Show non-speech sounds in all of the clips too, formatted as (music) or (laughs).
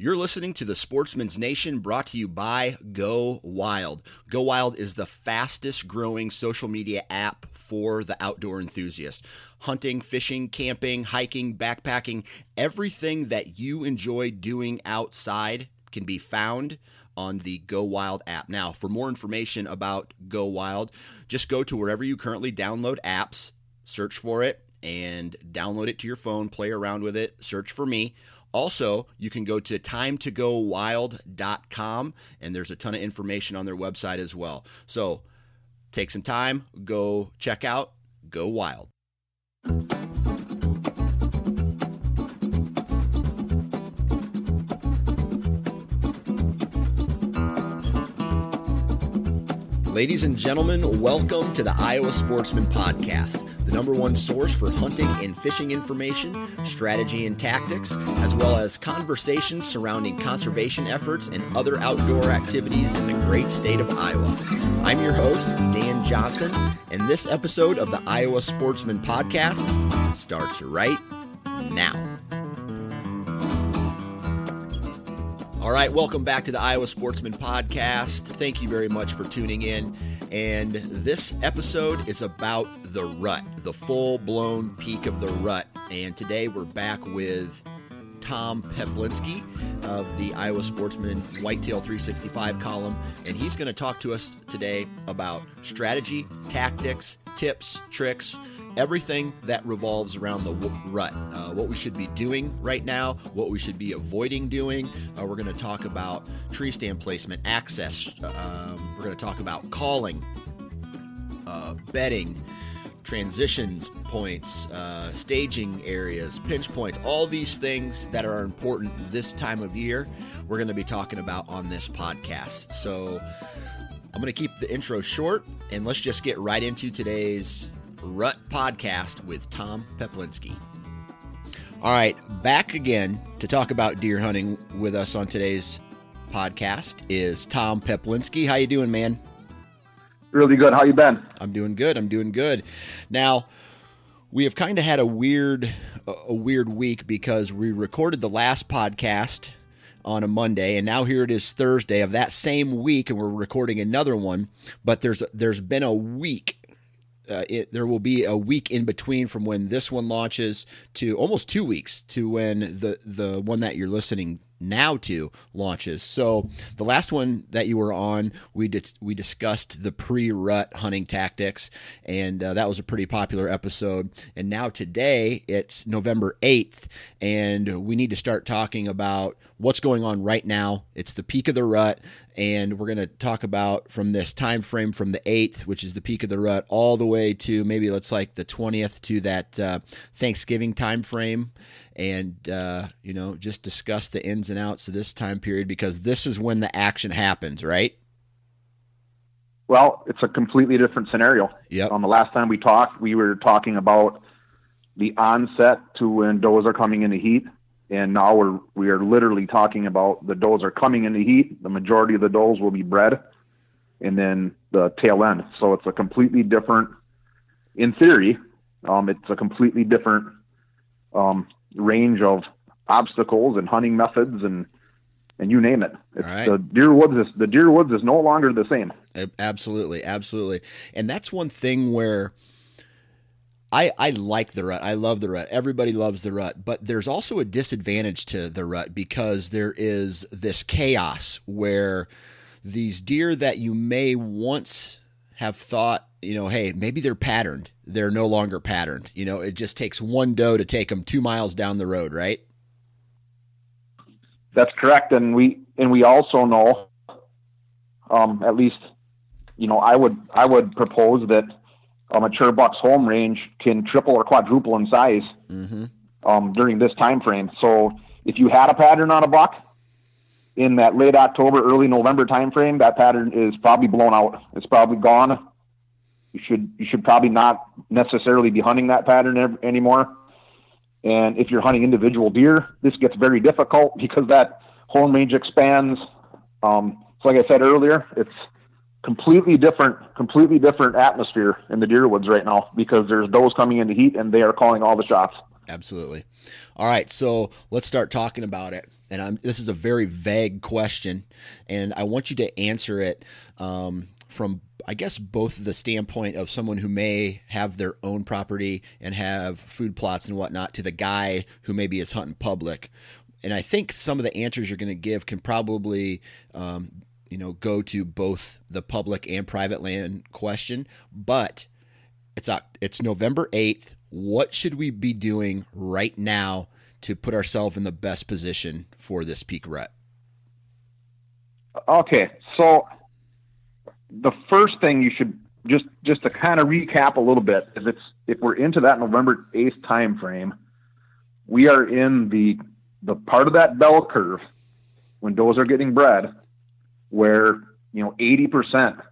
You're listening to the Sportsman's Nation brought to you by Go Wild. Go Wild is the fastest growing social media app for the outdoor enthusiast. Hunting, fishing, camping, hiking, backpacking, everything that you enjoy doing outside can be found on the Go Wild app. Now, for more information about Go Wild, just go to wherever you currently download apps, search for it, and download it to your phone, play around with it, search for me. Also, you can go to timetogowild.com and there's a ton of information on their website as well. So take some time, go check out Go Wild. Ladies and gentlemen, welcome to the Iowa Sportsman Podcast the number one source for hunting and fishing information, strategy and tactics, as well as conversations surrounding conservation efforts and other outdoor activities in the great state of Iowa. I'm your host, Dan Johnson, and this episode of the Iowa Sportsman Podcast starts right now. All right, welcome back to the Iowa Sportsman Podcast. Thank you very much for tuning in. And this episode is about the rut, the full blown peak of the rut. And today we're back with Tom Peplinski of the Iowa Sportsman Whitetail 365 column. And he's going to talk to us today about strategy, tactics, tips, tricks, everything that revolves around the rut. Uh, what we should be doing right now, what we should be avoiding doing. Uh, we're going to talk about tree stand placement, access. Um, we're going to talk about calling, uh, bedding, transitions points, uh, staging areas, pinch points, all these things that are important this time of year, we're going to be talking about on this podcast. So I'm going to keep the intro short and let's just get right into today's Rut Podcast with Tom Peplinski. All right, back again to talk about deer hunting with us on today's podcast is Tom Peplinski. How you doing, man? Really good. How you been? I'm doing good. I'm doing good. Now, we have kind of had a weird a weird week because we recorded the last podcast on a Monday, and now here it is Thursday of that same week, and we're recording another one. But there's there's been a week uh, it, there will be a week in between from when this one launches to almost two weeks to when the the one that you're listening now to launches. So the last one that you were on, we did, we discussed the pre-rut hunting tactics, and uh, that was a pretty popular episode. And now today it's November eighth, and we need to start talking about what's going on right now. It's the peak of the rut, and we're going to talk about from this time frame from the 8th which is the peak of the rut all the way to maybe let's like the 20th to that uh, thanksgiving time frame and uh, you know just discuss the ins and outs of this time period because this is when the action happens right well it's a completely different scenario yeah on the last time we talked we were talking about the onset to when does are coming into heat and now we're we are literally talking about the does are coming into heat. The majority of the does will be bred, and then the tail end. So it's a completely different, in theory, um, it's a completely different um, range of obstacles and hunting methods and and you name it. Right. the deer woods is the deer woods is no longer the same. Absolutely, absolutely, and that's one thing where. I, I like the rut. I love the rut. Everybody loves the rut. But there's also a disadvantage to the rut because there is this chaos where these deer that you may once have thought, you know, hey, maybe they're patterned. They're no longer patterned. You know, it just takes one doe to take them two miles down the road, right? That's correct, and we and we also know, um, at least, you know, I would I would propose that a mature buck's home range can triple or quadruple in size mm-hmm. um, during this time frame. So if you had a pattern on a buck in that late October, early November time frame, that pattern is probably blown out. It's probably gone. You should you should probably not necessarily be hunting that pattern anymore. And if you're hunting individual deer, this gets very difficult because that home range expands. Um, so like I said earlier, it's completely different, completely different atmosphere in the deer woods right now because there's does coming into heat and they are calling all the shots. Absolutely. All right, so let's start talking about it. And I'm, this is a very vague question, and I want you to answer it um, from I guess both the standpoint of someone who may have their own property and have food plots and whatnot to the guy who maybe is hunting public. And I think some of the answers you're going to give can probably, um, you know, go to both the public and private land question. But it's it's November eighth. What should we be doing right now to put ourselves in the best position for this peak rut? Okay, so the first thing you should just just to kind of recap a little bit is it's if we're into that November 8th time frame, we are in the the part of that bell curve when does are getting bred where you know 80%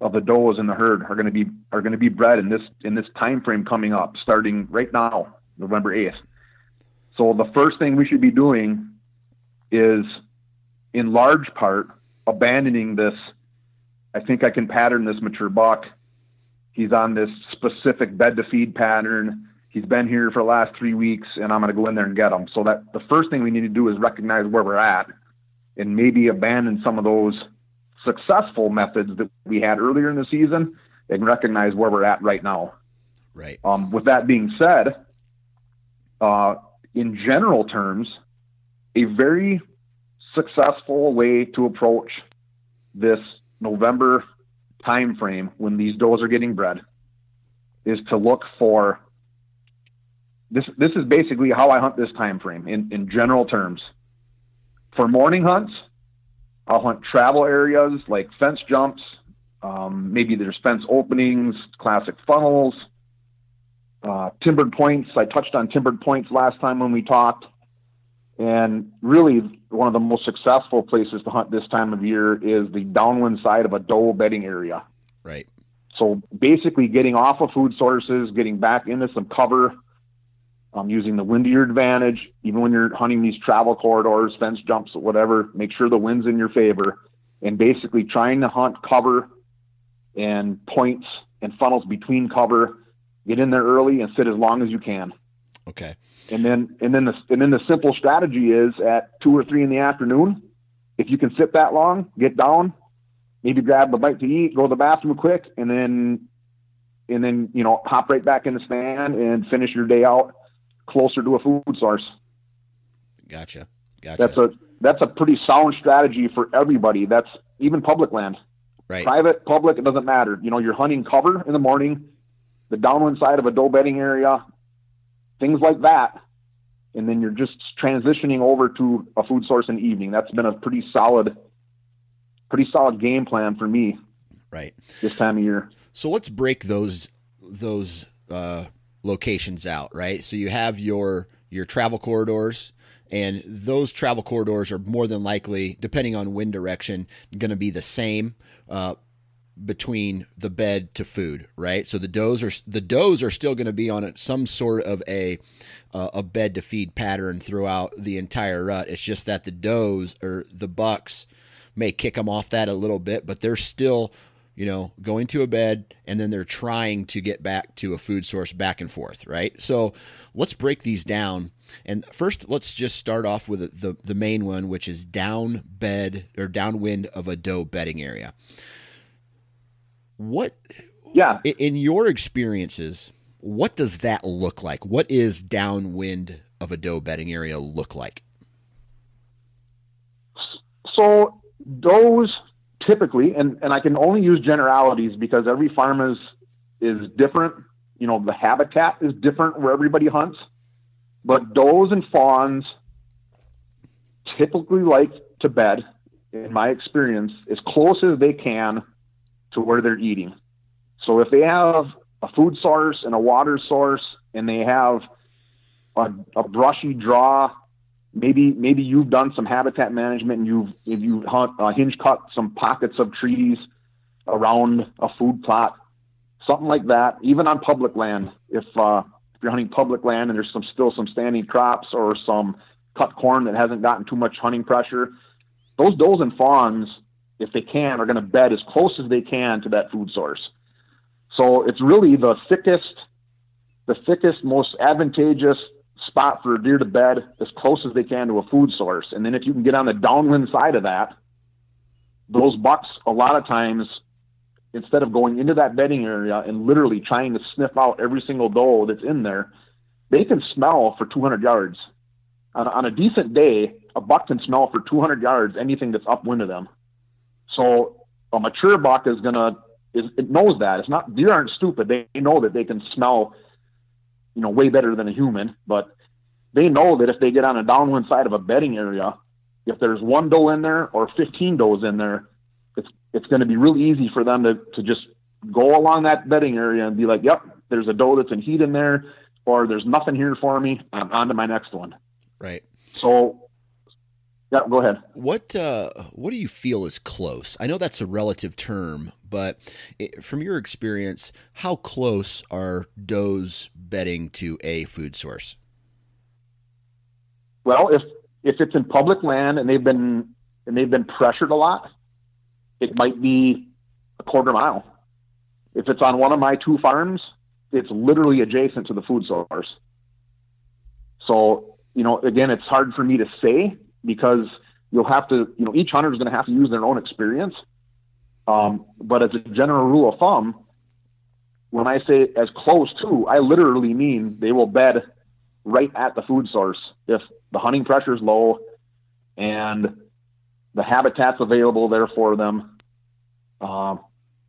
of the does in the herd are going to be are going to be bred in this in this time frame coming up starting right now November 8th. So the first thing we should be doing is in large part abandoning this I think I can pattern this mature buck. He's on this specific bed to feed pattern. He's been here for the last three weeks, and I'm going to go in there and get him. So that the first thing we need to do is recognize where we're at, and maybe abandon some of those successful methods that we had earlier in the season, and recognize where we're at right now. Right. Um, with that being said, uh, in general terms, a very successful way to approach this November time frame when these does are getting bred is to look for this this is basically how I hunt this time frame in, in general terms. For morning hunts, I'll hunt travel areas like fence jumps, um, maybe there's fence openings, classic funnels, uh, timbered points. I touched on timbered points last time when we talked. And really, one of the most successful places to hunt this time of year is the downwind side of a doe bedding area. Right. So basically, getting off of food sources, getting back into some cover, um, using the wind to your advantage. Even when you're hunting these travel corridors, fence jumps, whatever, make sure the wind's in your favor, and basically trying to hunt cover and points and funnels between cover. Get in there early and sit as long as you can. Okay. And then and then the and then the simple strategy is at two or three in the afternoon, if you can sit that long, get down, maybe grab a bite to eat, go to the bathroom quick, and then and then you know hop right back in the stand and finish your day out closer to a food source. Gotcha. Gotcha. That's a that's a pretty sound strategy for everybody. That's even public land. Right. Private, public, it doesn't matter. You know, you're hunting cover in the morning, the downwind side of a doe bedding area, things like that. And then you're just transitioning over to a food source in the evening. That's been a pretty solid, pretty solid game plan for me. Right. This time of year. So let's break those those uh, locations out. Right. So you have your your travel corridors, and those travel corridors are more than likely, depending on wind direction, going to be the same. Uh, between the bed to food, right? So the does are the does are still going to be on some sort of a uh, a bed to feed pattern throughout the entire rut. It's just that the does or the bucks may kick them off that a little bit, but they're still you know, going to a bed and then they're trying to get back to a food source back and forth, right? So let's break these down. And first, let's just start off with the, the, the main one, which is down bed or downwind of a doe bedding area. What, Yeah. in your experiences, what does that look like? What is downwind of a doe bedding area look like? So those typically, and, and I can only use generalities because every farm is is different. You know, the habitat is different where everybody hunts. But does and fawns typically like to bed, in my experience, as close as they can to where they're eating. So if they have a food source and a water source, and they have a, a brushy draw maybe maybe you've done some habitat management and you've if you hunt uh, hinge cut some pockets of trees around a food plot, something like that. Even on public land, if uh, if you're hunting public land and there's some still some standing crops or some cut corn that hasn't gotten too much hunting pressure, those does and fawns, if they can, are going to bed as close as they can to that food source. So it's really the thickest, the thickest, most advantageous spot for a deer to bed as close as they can to a food source. And then if you can get on the downwind side of that, those bucks a lot of times instead of going into that bedding area and literally trying to sniff out every single doe that's in there, they can smell for 200 yards. On, on a decent day, a buck can smell for 200 yards anything that's upwind of them. So a mature buck is gonna is it knows that it's not deer aren't stupid. They know that they can smell, you know, way better than a human. But they know that if they get on a downwind side of a bedding area, if there's one doe in there or 15 does in there, it's it's going to be really easy for them to to just go along that bedding area and be like, "Yep, there's a doe that's in heat in there," or "There's nothing here for me. I'm on to my next one." Right. So, yeah, go ahead. What uh, what do you feel is close? I know that's a relative term, but it, from your experience, how close are does bedding to a food source? Well, if if it's in public land and they've been and they've been pressured a lot, it might be a quarter mile. If it's on one of my two farms, it's literally adjacent to the food source. So, you know, again, it's hard for me to say because you'll have to, you know, each hunter is going to have to use their own experience. Um, but as a general rule of thumb, when I say as close to, I literally mean they will bed right at the food source if the hunting pressure is low and the habitat's available there for them. Um,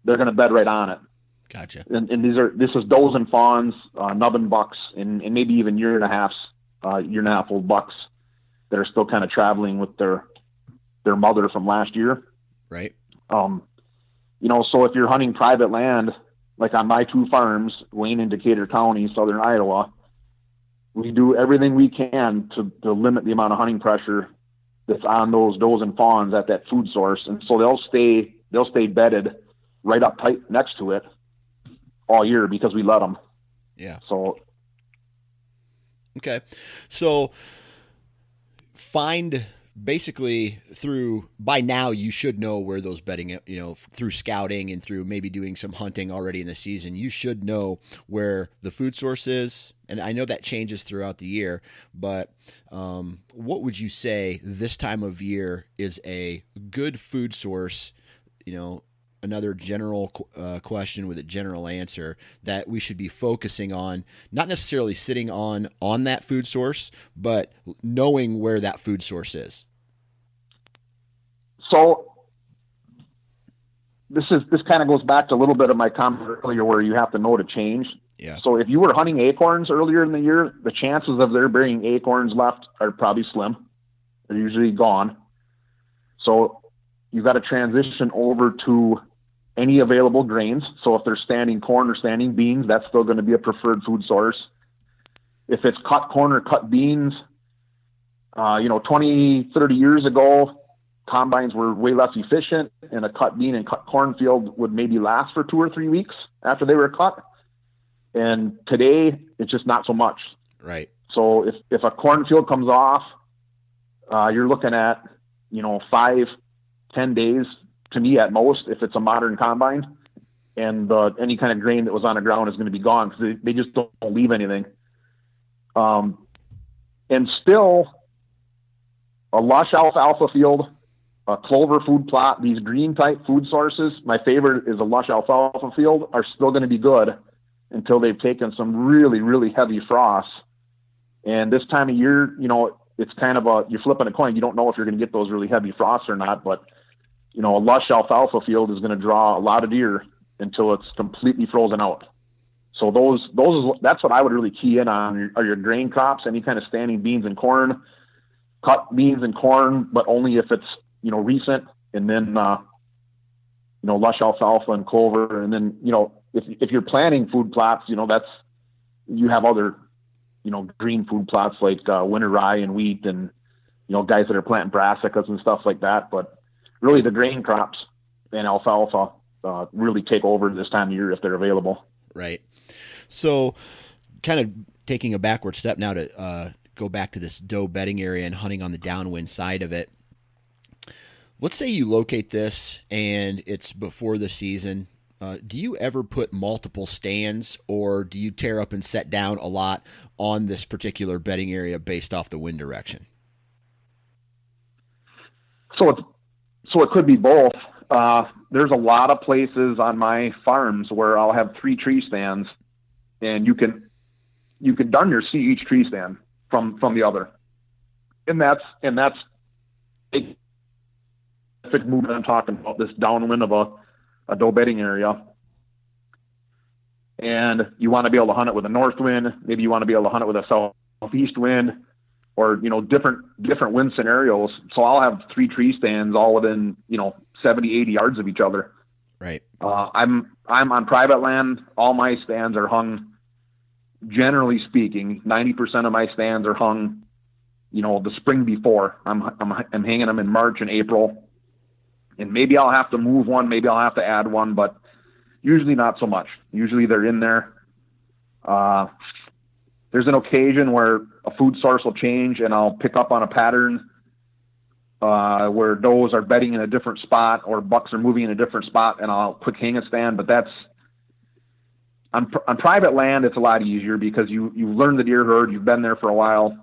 they're going to bed right on it. Gotcha. And, and, these are this is does and fawns, uh, nubbin bucks, and, and, maybe even year and a half, uh, year and a half old bucks that are still kind of traveling with their their mother from last year. Right. Um, you know, so if you're hunting private land, like on my two farms, Wayne and Decatur County, southern Iowa, we do everything we can to, to limit the amount of hunting pressure that's on those does and fawns at that food source, and so they'll stay they'll stay bedded right up tight next to it all year because we let them. Yeah. So. Okay, so find basically through by now you should know where those bedding you know through scouting and through maybe doing some hunting already in the season you should know where the food source is. And i know that changes throughout the year but um, what would you say this time of year is a good food source you know another general uh, question with a general answer that we should be focusing on not necessarily sitting on on that food source but knowing where that food source is. So this is this kind of goes back to a little bit of my comment earlier where you have to know to change. Yeah. So if you were hunting acorns earlier in the year the chances of there being acorns left are probably slim. They're usually gone. So you've got to transition over to any available grains. So if they're standing corn or standing beans, that's still going to be a preferred food source. If it's cut corn or cut beans, uh, you know, 20, 30 years ago, combines were way less efficient and a cut bean and cut corn field would maybe last for two or three weeks after they were cut. And today it's just not so much. Right. So if, if a cornfield comes off, uh, you're looking at, you know, five, ten days to me at most if it's a modern combine and uh, any kind of grain that was on the ground is going to be gone because they, they just don't leave anything. Um, and still, a lush alfalfa field, a clover food plot, these green type food sources. My favorite is a lush alfalfa field are still going to be good until they've taken some really really heavy frosts. And this time of year, you know, it's kind of a you're flipping a coin. You don't know if you're going to get those really heavy frosts or not, but you know, a lush alfalfa field is going to draw a lot of deer until it's completely frozen out. So those those that's what I would really key in on are your grain crops, any kind of standing beans and corn, cut beans and corn, but only if it's you know recent, and then uh, you know lush alfalfa and clover, and then you know if if you're planting food plots, you know that's you have other you know green food plots like uh, winter rye and wheat, and you know guys that are planting brassicas and stuff like that. But really, the grain crops and alfalfa uh, really take over this time of year if they're available. Right. So, kind of taking a backward step now to uh, go back to this doe bedding area and hunting on the downwind side of it. Let's say you locate this and it's before the season. Uh, do you ever put multiple stands or do you tear up and set down a lot on this particular bedding area based off the wind direction? So it's so it could be both. Uh, there's a lot of places on my farms where I'll have three tree stands, and you can you can darn near see each tree stand from from the other, and that's and that's a big movement I'm talking about this downwind of a a doe bedding area. And you want to be able to hunt it with a north wind. Maybe you want to be able to hunt it with a southeast wind or, you know, different, different wind scenarios. So I'll have three tree stands all within, you know, 70, 80 yards of each other. Right. Uh, I'm I'm on private land. All my stands are hung. Generally speaking, ninety percent of my stands are hung. You know, the spring before. I'm I'm I'm hanging them in March and April, and maybe I'll have to move one. Maybe I'll have to add one, but usually not so much. Usually they're in there. Uh, there's an occasion where a food source will change, and I'll pick up on a pattern uh, where does are bedding in a different spot or bucks are moving in a different spot, and I'll quick hang a stand. But that's on, on private land, it's a lot easier because you, you've learned the deer herd, you've been there for a while,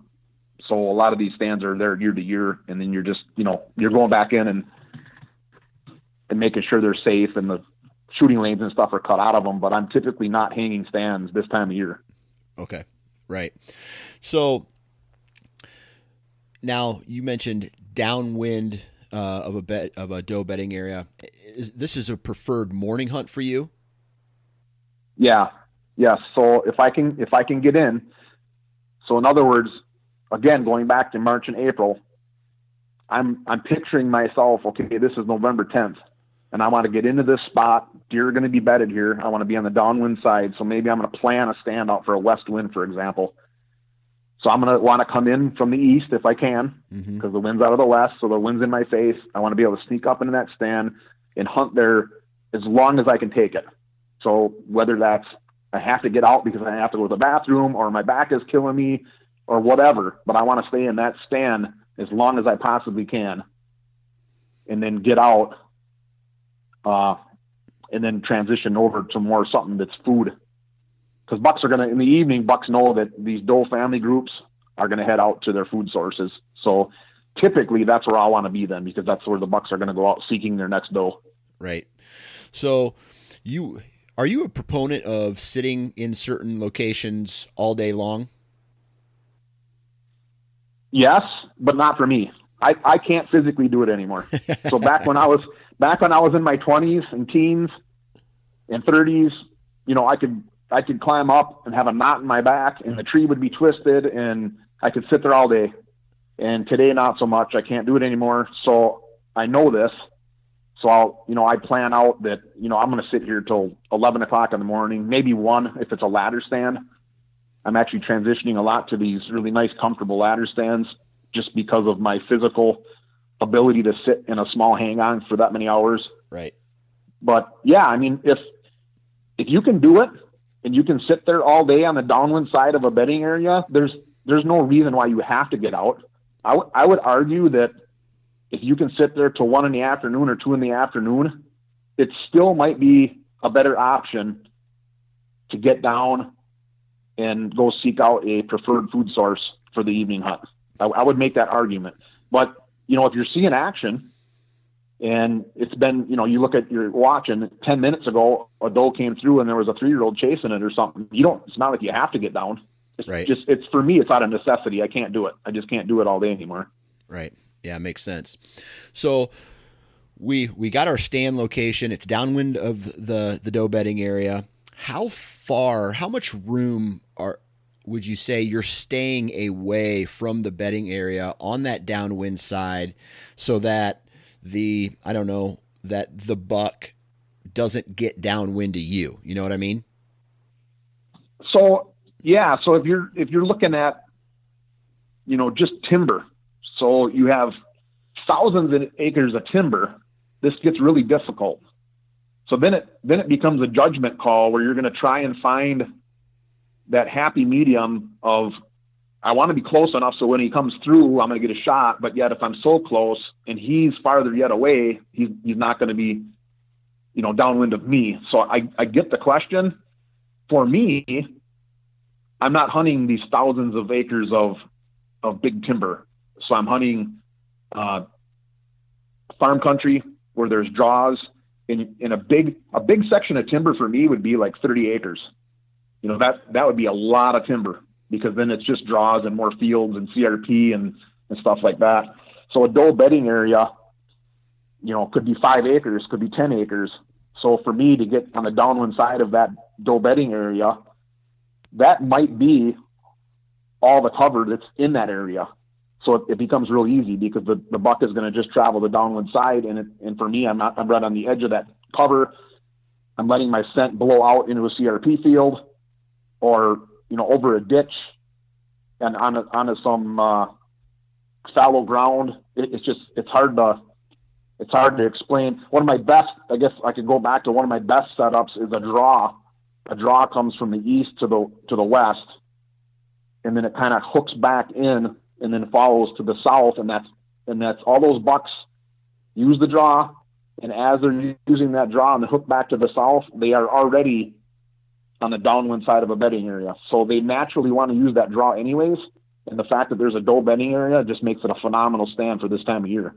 so a lot of these stands are there year to year, and then you're just you know you're going back in and and making sure they're safe and the shooting lanes and stuff are cut out of them. But I'm typically not hanging stands this time of year. Okay, right. So now you mentioned downwind uh, of a bed of a doe bedding area. Is, this is a preferred morning hunt for you. Yeah, yes. So if I can if I can get in, so in other words, again going back to March and April, I'm I'm picturing myself. Okay, this is November 10th, and I want to get into this spot. Deer are going to be bedded here. I want to be on the downwind side, so maybe I'm going to plan a stand out for a west wind, for example so I'm going to want to come in from the east if I can, because mm-hmm. the wind's out of the west, so the wind's in my face. I want to be able to sneak up into that stand and hunt there as long as I can take it. So whether that's I have to get out because I have to go to the bathroom, or my back is killing me, or whatever, but I want to stay in that stand as long as I possibly can, and then get out, uh, and then transition over to more something that's food. Because bucks are going to in the evening bucks know that these doe family groups are going to head out to their food sources. So typically that's where i want to be then because that's where the bucks are going to go out seeking their next doe right. So you are you a proponent of sitting in certain locations all day long? Yes but not for me. I, I can't physically do it anymore. (laughs) So back when i was back when i was in my 20s and teens and 30s you know i could I could climb up and have a knot in my back, and the tree would be twisted, and I could sit there all day. And today, not so much. I can't do it anymore. So I know this. So I'll, you know, I plan out that, you know, I'm going to sit here till 11 o'clock in the morning, maybe one if it's a ladder stand. I'm actually transitioning a lot to these really nice, comfortable ladder stands just because of my physical ability to sit in a small hang on for that many hours. Right. But yeah, I mean, if, if you can do it, and you can sit there all day on the downwind side of a bedding area, there's there's no reason why you have to get out. I, w- I would argue that if you can sit there till one in the afternoon or two in the afternoon, it still might be a better option to get down and go seek out a preferred food source for the evening hunt. I, I would make that argument. But you know, if you're seeing action, and it's been, you know, you look at your watch and 10 minutes ago, a doe came through and there was a three year old chasing it or something. You don't, it's not like you have to get down. It's right. just, it's for me, it's out of necessity. I can't do it. I just can't do it all day anymore. Right. Yeah, makes sense. So we we got our stand location. It's downwind of the the doe bedding area. How far? How much room would you say you're staying away from the bedding area on that downwind side, so that the I don't know that the buck doesn't get downwind to you. You know what I mean? So yeah, so if you're if you're looking at you know just timber, so you have thousands of acres of timber, this gets really difficult. So then it then it becomes a judgment call where you're going to try and find that happy medium of I want to be close enough so when he comes through, I'm going to get a shot. But yet, if I'm so close and he's farther yet away, he's he's not going to be, you know, downwind of me. So I I get the question. For me, I'm not hunting these thousands of acres of of big timber. So I'm hunting uh, farm country where there's draws. In in a big a big section of timber for me would be like 30 acres. You know that that would be a lot of timber because then it's just draws and more fields and CRP and, and stuff like that. So a doe bedding area, you know, could be five acres, could be 10 acres. So for me to get on the downwind side of that doe bedding area, that might be all the cover that's in that area. So it, it becomes real easy because the, the buck is going to just travel the downwind side. And it, and for me, I'm not, I'm right on the edge of that cover. I'm letting my scent blow out into a CRP field or you know, over a ditch and on a, on a, some uh, fallow ground. It, it's just it's hard to it's hard to explain. One of my best, I guess, I could go back to one of my best setups is a draw. A draw comes from the east to the to the west, and then it kind of hooks back in and then follows to the south, and that's and that's all those bucks use the draw, and as they're using that draw and the hook back to the south, they are already on the downwind side of a bedding area. So they naturally want to use that draw anyways. And the fact that there's a doe bedding area just makes it a phenomenal stand for this time of year.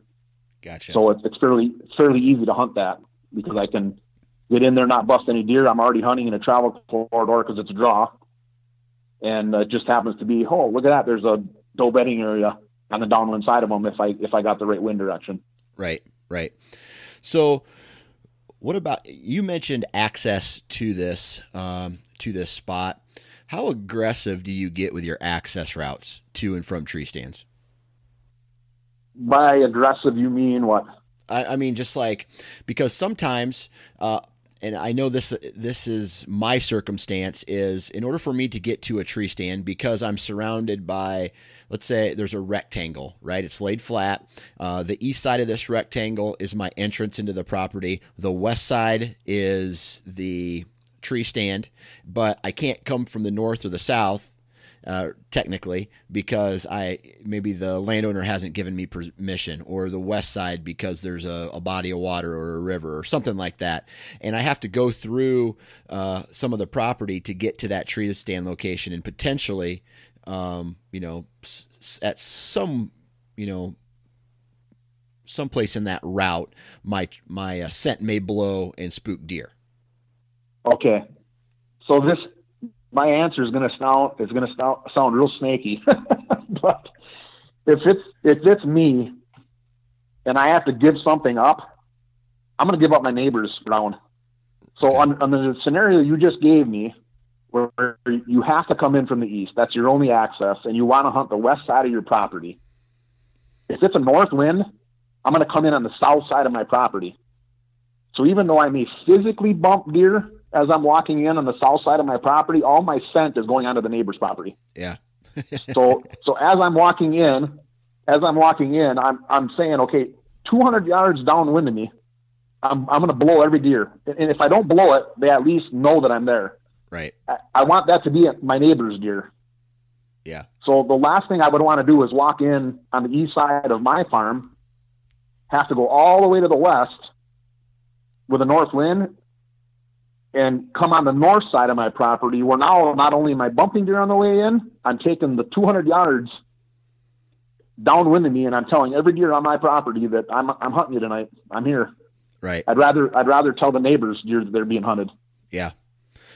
Gotcha. So it's, it's fairly it's fairly easy to hunt that because I can get in there, not bust any deer. I'm already hunting in a travel corridor because it's a draw, and it just happens to be oh look at that, there's a doe bedding area on the downwind side of them if I if I got the right wind direction. Right, right. So what about you mentioned access to this um, to this spot? How aggressive do you get with your access routes to and from tree stands? By aggressive, you mean what? I, I mean just like because sometimes, uh, and I know this this is my circumstance is in order for me to get to a tree stand because I'm surrounded by let's say there's a rectangle, right? It's laid flat. Uh, the east side of this rectangle is my entrance into the property. The west side is the tree stand, but I can't come from the north or the south. Uh, technically, because I maybe the landowner hasn't given me permission, or the west side because there's a, a, body of water or a river or something like that, and I have to go through uh, some of the property to get to that tree stand location, and potentially um, you know, at some, you know, someplace in that route, my my uh, scent may blow and spook deer. Okay, so this my answer is going to sound is going to sound, sound real snaky, (laughs) but if it's if it's me and I have to give something up, I'm going to give up my neighbor's ground. So okay. on, on the scenario you just gave me, where you have to come in from the east. That's your only access, and you want to hunt the west side of your property. If it's a north wind, I'm going to come in on the south side of my property. So even though I may physically bump deer as I'm walking in on the south side of my property, all my scent is going onto the neighbor's property. Yeah. (laughs) so so as I'm walking in, as I'm walking in, I'm I'm saying, okay, 200 yards downwind of me, I'm I'm going to blow every deer, and if I don't blow it, they at least know that I'm there. Right. I, I want that to be my neighbor's deer. Yeah. So the last thing I would want to do is walk in on the east side of my farm, have to go all the way to the west with a north wind, and come on the north side of my property where now not only am I bumping deer on the way in, I'm taking the 200 yards downwind of me and I'm telling every deer on my property that I'm, I'm hunting you tonight. I'm here. Right. I'd rather, I'd rather tell the neighbors deer that they're being hunted. Yeah.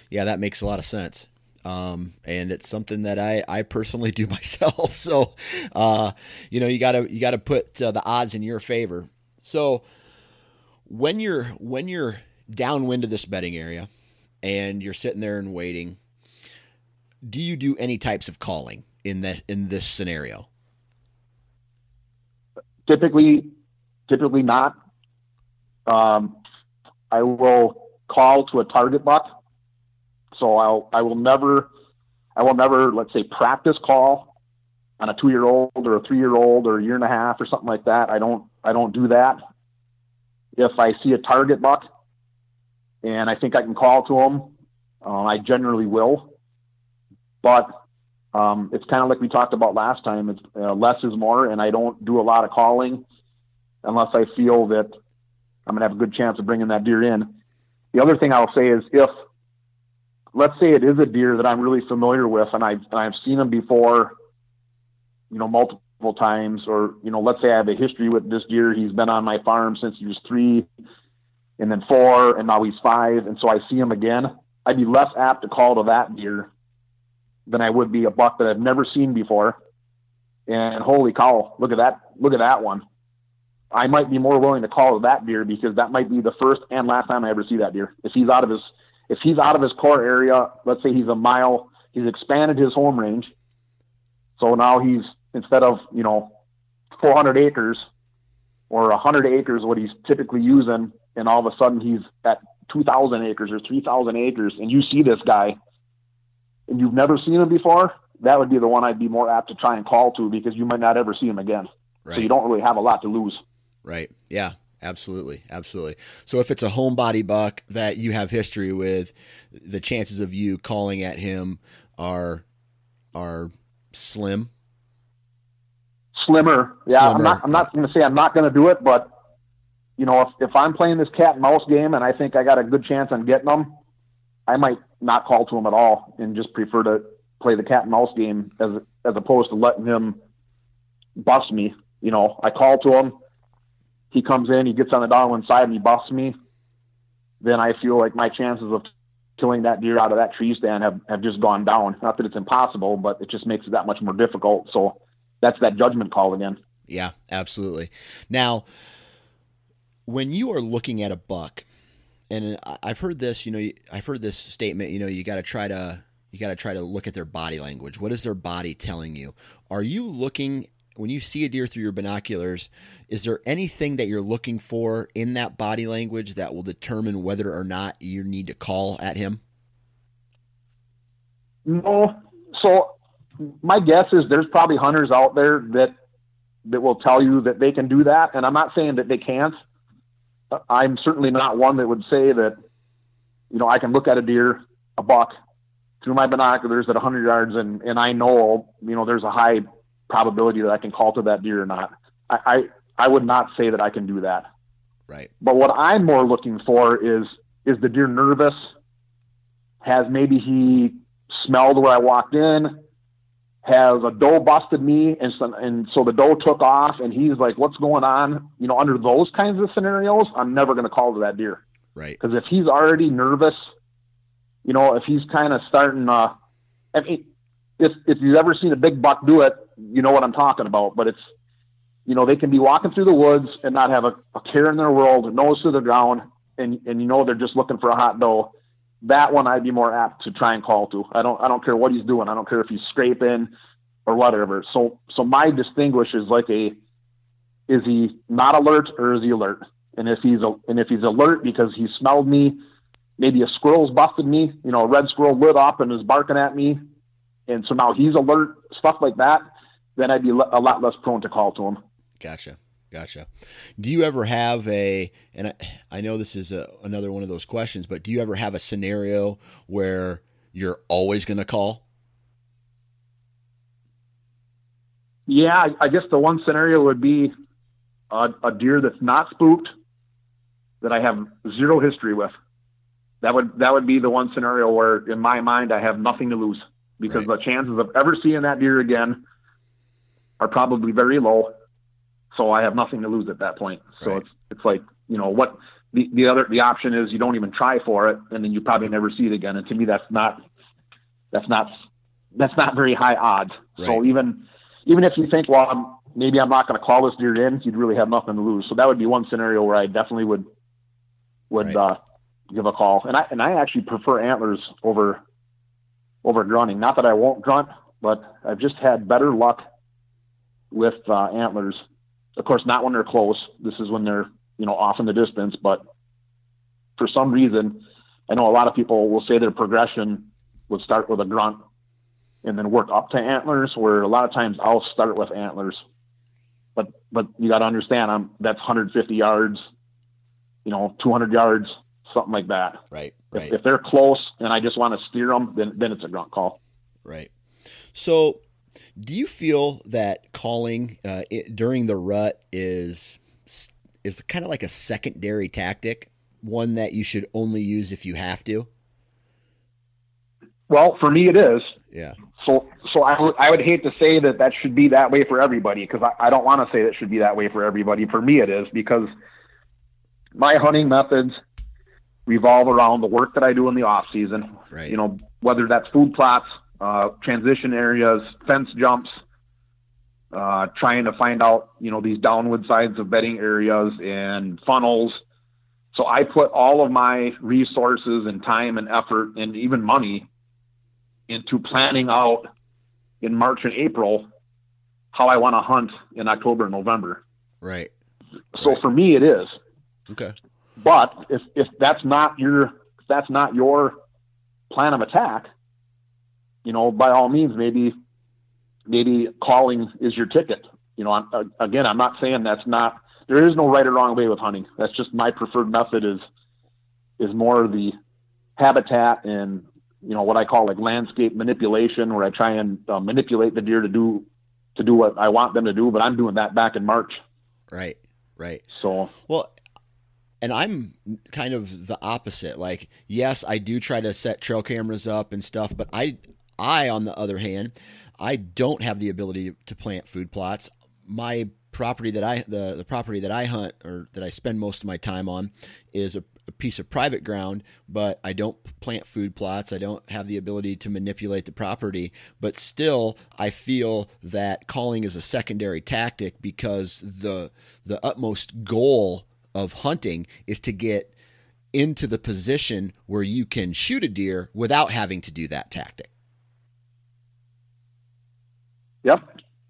Yeah. That makes a lot of sense. Um, and it's something that I, I personally do (laughs) myself. So, uh, you know, you gotta, you gotta put uh, the odds in your favor. So when you're, when you're downwind of this bedding area and you're sitting there and waiting, do you do any types of calling in that, in this scenario? Typically, typically not. Um, I will call to a target buck so I'll I will never I will never let's say practice call on a two year old or a three year old or a year and a half or something like that. I don't I don't do that. If I see a target buck and I think I can call to him, uh, I generally will. But um, it's kind of like we talked about last time. It's uh, less is more, and I don't do a lot of calling unless I feel that I'm gonna have a good chance of bringing that deer in. The other thing I'll say is if let's say it is a deer that I'm really familiar with and I've, and I've seen him before, you know, multiple times, or, you know, let's say I have a history with this deer. He's been on my farm since he was three and then four and now he's five. And so I see him again. I'd be less apt to call to that deer than I would be a buck that I've never seen before. And holy cow, look at that. Look at that one. I might be more willing to call to that deer because that might be the first and last time I ever see that deer. If he's out of his if he's out of his core area, let's say he's a mile, he's expanded his home range. So now he's instead of you know 400 acres or 100 acres, what he's typically using, and all of a sudden he's at 2,000 acres or 3,000 acres, and you see this guy, and you've never seen him before, that would be the one I'd be more apt to try and call to because you might not ever see him again. Right. So you don't really have a lot to lose. Right. Yeah. Absolutely, absolutely. So if it's a homebody buck that you have history with, the chances of you calling at him are are slim. Slimmer, yeah. Slimmer. I'm not. I'm not going to say I'm not going to do it, but you know, if if I'm playing this cat and mouse game and I think I got a good chance on getting them, I might not call to him at all and just prefer to play the cat and mouse game as as opposed to letting him bust me. You know, I call to him he comes in, he gets on the downwind side, and he busts me, then I feel like my chances of killing that deer out of that tree stand have, have just gone down. Not that it's impossible, but it just makes it that much more difficult. So that's that judgment call again. Yeah, absolutely. Now, when you are looking at a buck, and I've heard this, you know, I've heard this statement, you know, you got to try to you got to try to look at their body language. What is their body telling you? Are you looking when you see a deer through your binoculars, is there anything that you're looking for in that body language that will determine whether or not you need to call at him? No. So my guess is there's probably hunters out there that that will tell you that they can do that, and I'm not saying that they can't. I'm certainly not one that would say that you know I can look at a deer, a buck, through my binoculars at 100 yards, and and I know you know there's a high probability that I can call to that deer or not. I, I, I would not say that I can do that. Right. But what I'm more looking for is is the deer nervous? Has maybe he smelled where I walked in? Has a doe busted me and so, and so the doe took off and he's like, what's going on? You know, under those kinds of scenarios, I'm never going to call to that deer. Right. Because if he's already nervous, you know, if he's kind of starting, uh, I mean, if if you've ever seen a big buck do it, you know what I'm talking about. But it's you know they can be walking through the woods and not have a, a care in their world, nose to the ground, and and you know they're just looking for a hot doe. That one I'd be more apt to try and call to. I don't I don't care what he's doing. I don't care if he's scraping or whatever. So so my distinguish is like a is he not alert or is he alert? And if he's a, and if he's alert because he smelled me, maybe a squirrel's busted me, you know, a red squirrel lit up and is barking at me, and so now he's alert, stuff like that, then I'd be a lot less prone to call to him. Gotcha. Gotcha. Do you ever have a, and I, I know this is a, another one of those questions, but do you ever have a scenario where you're always going to call? Yeah, I, I guess the one scenario would be a, a deer that's not spooked that I have zero history with. that would that would be the one scenario where, in my mind, I have nothing to lose because Right. the chances of ever seeing that deer again are probably very low. So I have nothing to lose at that point. So Right. it's it's like you know what the the other the option is you don't even try for it and then you probably never see it again. And to me, that's not that's not that's not very high odds. So even even if you think, well, I'm, maybe I'm not going to call this deer in, you'd really have nothing to lose. So that would be one scenario where I definitely would would Right. uh, give a call. And I and I actually prefer antlers over over grunting. Not that I won't grunt, but I've just had better luck with uh, antlers. Of course, not when they're close. This is when they're you know off in the distance. But for some reason, I know a lot of people will say their progression would start with a grunt and then work up to antlers. Where a lot of times I'll start with antlers. But but you got to understand, I'm that's 150 yards, you know, 200 yards, something like that. Right. If- Right. If, they're close and I just want to steer them, then then it's a grunt call. Right. So, do you feel that calling uh, it, during the rut is is kind of like a secondary tactic, one that you should only use if you have to? Well, for me, it is. Yeah. So, so I would I would hate to say that that should be that way for everybody because I, I don't want to say that should be that way for everybody. For me, it is because my hunting methods revolve around the work that I do in the off season. Right. You know, whether that's food plots, uh, transition areas, fence jumps, uh, trying to find out you know these downward sides of bedding areas and funnels. So I put all of my resources and time and effort and even money into planning out in March and April how I want to hunt in October and November. Right. So Right. for me, it is. Okay. But if if that's not your if that's not your plan of attack, you know, by all means, maybe maybe calling is your ticket. You know, I'm, uh, again, I'm not saying that's not. There is no right or wrong way with hunting. That's just my preferred method. Is is more the habitat and you know what I call like landscape manipulation, where I try and uh, manipulate the deer to do to do what I want them to do. But I'm doing that back in March. Right. Right. So Well, and I'm kind of the opposite. Like, yes, I do try to set trail cameras up and stuff, but I, I on the other hand, I don't have the ability to plant food plots. My property that I the the property that I hunt or that I spend most of my time on is a, a piece of private ground, but I don't plant food plots. I don't have the ability to manipulate the property, but still I feel that calling is a secondary tactic because the the utmost goal of hunting is to get into the position where you can shoot a deer without having to do that tactic. Yep.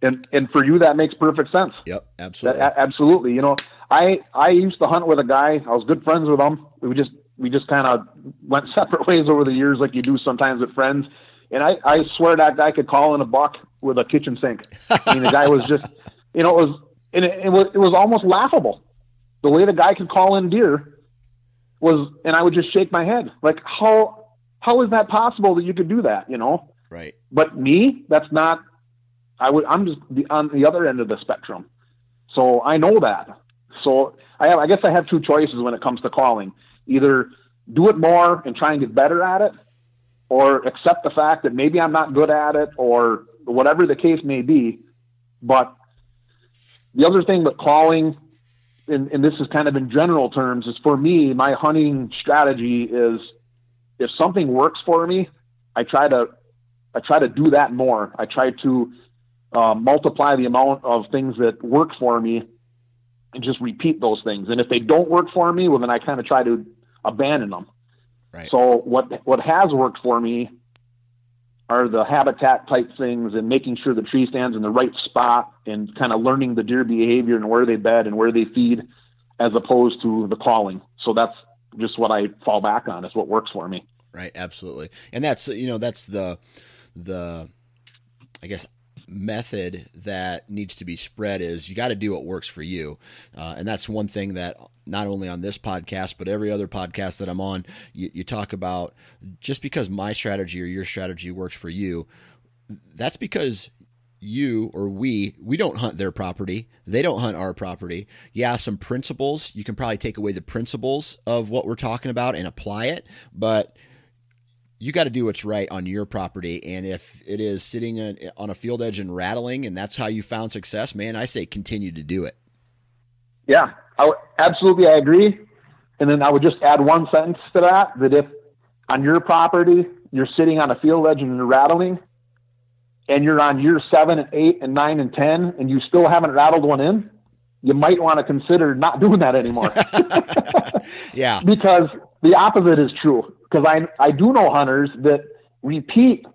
And and for you that makes perfect sense. Yep, That, absolutely. a- absolutely. You know, I I used to hunt with a guy. I was good friends with him. We just we just kind of went (laughs) separate ways over the years, like you do sometimes with friends. And I I swear that guy could call in a buck with a kitchen sink. I mean, the guy was just, (laughs) you know, it was and it, it was it was almost laughable. The way the guy could call in deer was, and I would just shake my head, like how how is that possible that you could do that? You know, right. but me, that's not. I would. I'm just the, on the other end of the spectrum, so I know that. So I have. I guess I have two choices when it comes to calling: either do it more and try and get better at it, or accept the fact that maybe I'm not good at it, or whatever the case may be. But the other thing with calling, and, and this is kind of in general terms, is for me, my hunting strategy is if something works for me, I try to I try to do that more. I try to uh, multiply the amount of things that work for me and just repeat those things. And if they don't work for me, well, then I kind of try to abandon them. Right. So what what has worked for me are the habitat type things and making sure the tree stands in the right spot and kind of learning the deer behavior and where they bed and where they feed as opposed to the calling. So that's just what I fall back on is what works for me. Right, absolutely. And that's you know that's the the I guess method that needs to be spread is you got to do what works for you. Uh, and that's one thing that not only on this podcast but every other podcast that I'm on you, you talk about just because my strategy or your strategy works for you that's because you or we we don't hunt their property they don't hunt our property yeah some principles you can probably take away the principles of what we're talking about and apply it but you got to do what's right on your property and if it is sitting on a field edge and rattling and that's how you found success man i say continue to do it yeah absolutely i agree and then i would just add one sentence to that that if on your property you're sitting on a field edge and you're rattling and you're on year seven and eight and nine and 10 and you still haven't rattled one in, you might want to consider not doing that anymore. (laughs) yeah. (laughs) Because the opposite is true. Because I, I do know hunters that repeat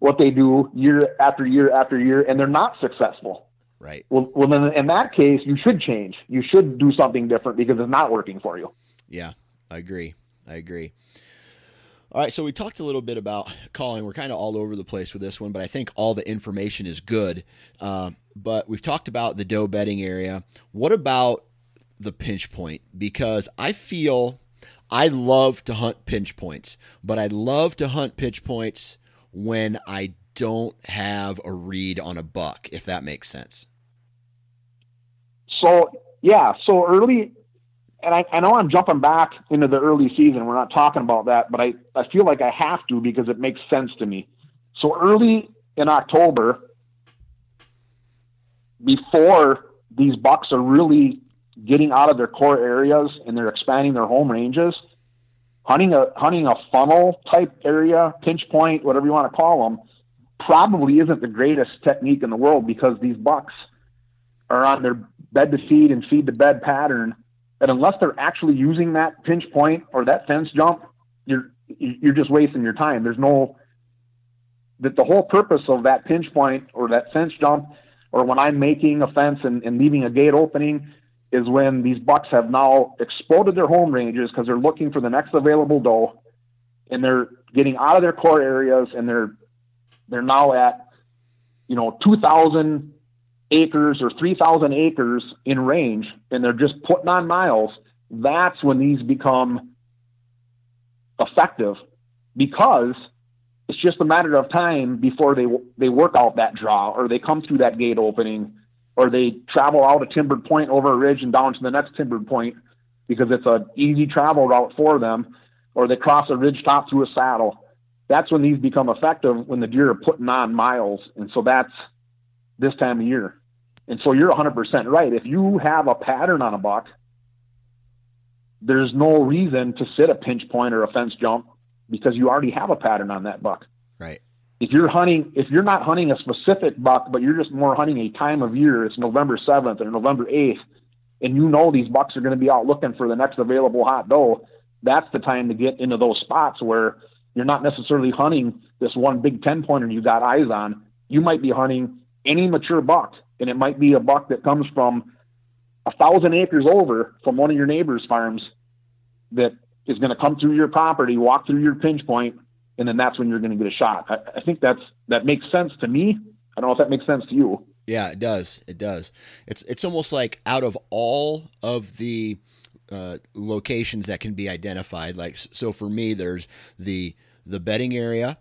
what they do year after year after year and they're not successful. Right. Well, well, then in that case, you should change. You should do something different because it's not working for you. Yeah, I agree. I agree. All right, so we talked a little bit about calling. We're kind of all over the place with this one, but I think all the information is good. Uh, but we've talked about the doe bedding area. What about the pinch point? Because I feel I love to hunt pinch points, but I love to hunt pinch points when I don't have a read on a buck, if that makes sense. So, yeah, so early and I, I know I'm jumping back into the early season. We're not talking about that, but I, I feel like I have to because it makes sense to me. So early in October, before these bucks are really getting out of their core areas and they're expanding their home ranges, hunting a hunting a funnel type area, pinch point, whatever you want to call them, probably isn't the greatest technique in the world because these bucks are on their bed to feed and feed to bed pattern And unless they're actually using that pinch point or that fence jump, you're you're just wasting your time. There's no that the whole purpose of that pinch point or that fence jump or when I'm making a fence and, and leaving a gate opening is when these bucks have now exploded their home ranges because they're looking for the next available doe and they're getting out of their core areas and they're they're now at you know 2000 acres or 3,000 acres in range and they're just putting on miles, that's when these become effective because it's just a matter of time before they they work out that draw or they come through that gate opening or they travel out a timbered point over a ridge and down to the next timbered point because it's an easy travel route for them or they cross a ridge top through a saddle that's when these become effective when the deer are putting on miles and so that's this time of year. And so you're 100% right. If you have a pattern on a buck, there's no reason to sit a pinch point or a fence jump because you already have a pattern on that buck. Right. If you're hunting, if you're not hunting a specific buck, but you're just more hunting a time of year, it's November 7th or November 8th, and you know these bucks are going to be out looking for the next available hot doe, that's the time to get into those spots where you're not necessarily hunting this one big 10 pointer you got eyes on. You might be hunting any mature buck, and it might be a buck that comes from a thousand acres over from one of your neighbor's farms that is going to come through your property, walk through your pinch point, and then that's when you're going to get a shot. I, I think that's that makes sense to me. I don't know if that makes sense to you. Yeah, it does. It does. It's it's almost like out of all of the uh, locations that can be identified, like so for me, there's the the bedding area,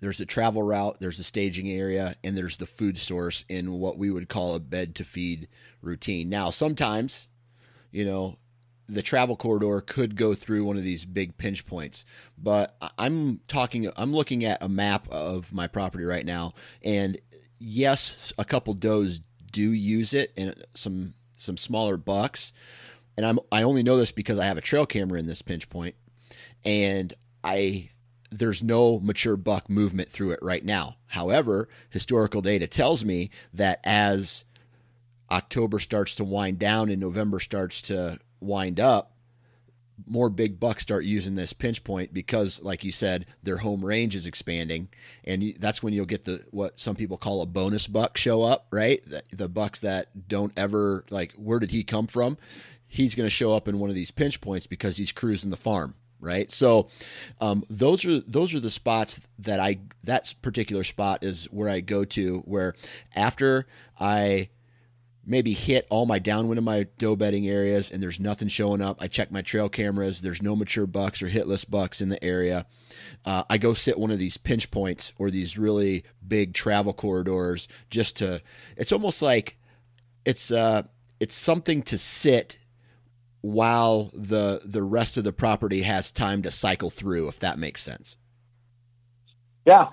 there's the travel route, there's the staging area, and there's the food source in what we would call a bed to feed routine. Now, sometimes, you know, the travel corridor could go through one of these big pinch points, but I'm talking, I'm looking at a map of my property right now, and yes, a couple does do use it, and some some smaller bucks, and I'm I only know this because I have a trail camera in this pinch point, and I there's no mature buck movement through it right now. However, historical data tells me that as October starts to wind down and November starts to wind up, more big bucks start using this pinch point because, like you said, their home range is expanding, and that's when you'll get the what some people call a bonus buck show up. Right, the, the bucks that don't ever like where did he come from? He's going to show up in one of these pinch points because he's cruising the farm right? So um, those are those are the spots that I that particular spot is where I go to where after I maybe hit all my downwind of my doe bedding areas and there's nothing showing up. I check my trail cameras. There's no mature bucks or hit list bucks in the area. Uh, I go sit one of these pinch points or these really big travel corridors just to, it's almost like it's, uh, it's something to sit while the the rest of the property has time to cycle through if that makes sense yeah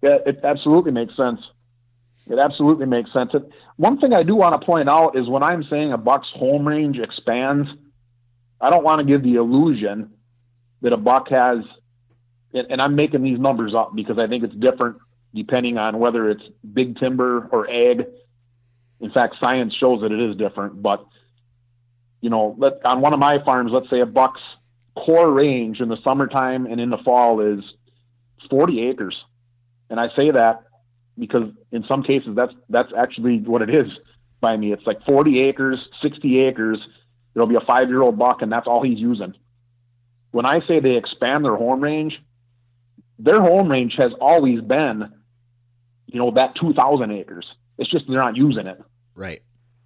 yeah it absolutely makes sense it absolutely makes sense. One thing I do want to point out is when I'm saying a buck's home range expands, I don't want to give the illusion that a buck has, and I'm making these numbers up because I think it's different depending on whether it's big timber or ag. In fact, science shows that it is different. But you know, let, on one of my farms, let's say a buck's core range in the summertime and in the fall is 40 acres, and I say that because in some cases that's that's actually what it is by me. It's like 40 acres, 60 acres. There'll be a five year old buck, and that's all he's using. When I say they expand their home range, their home range has always been, you know, that 2,000 acres. It's just they're not using it. Right.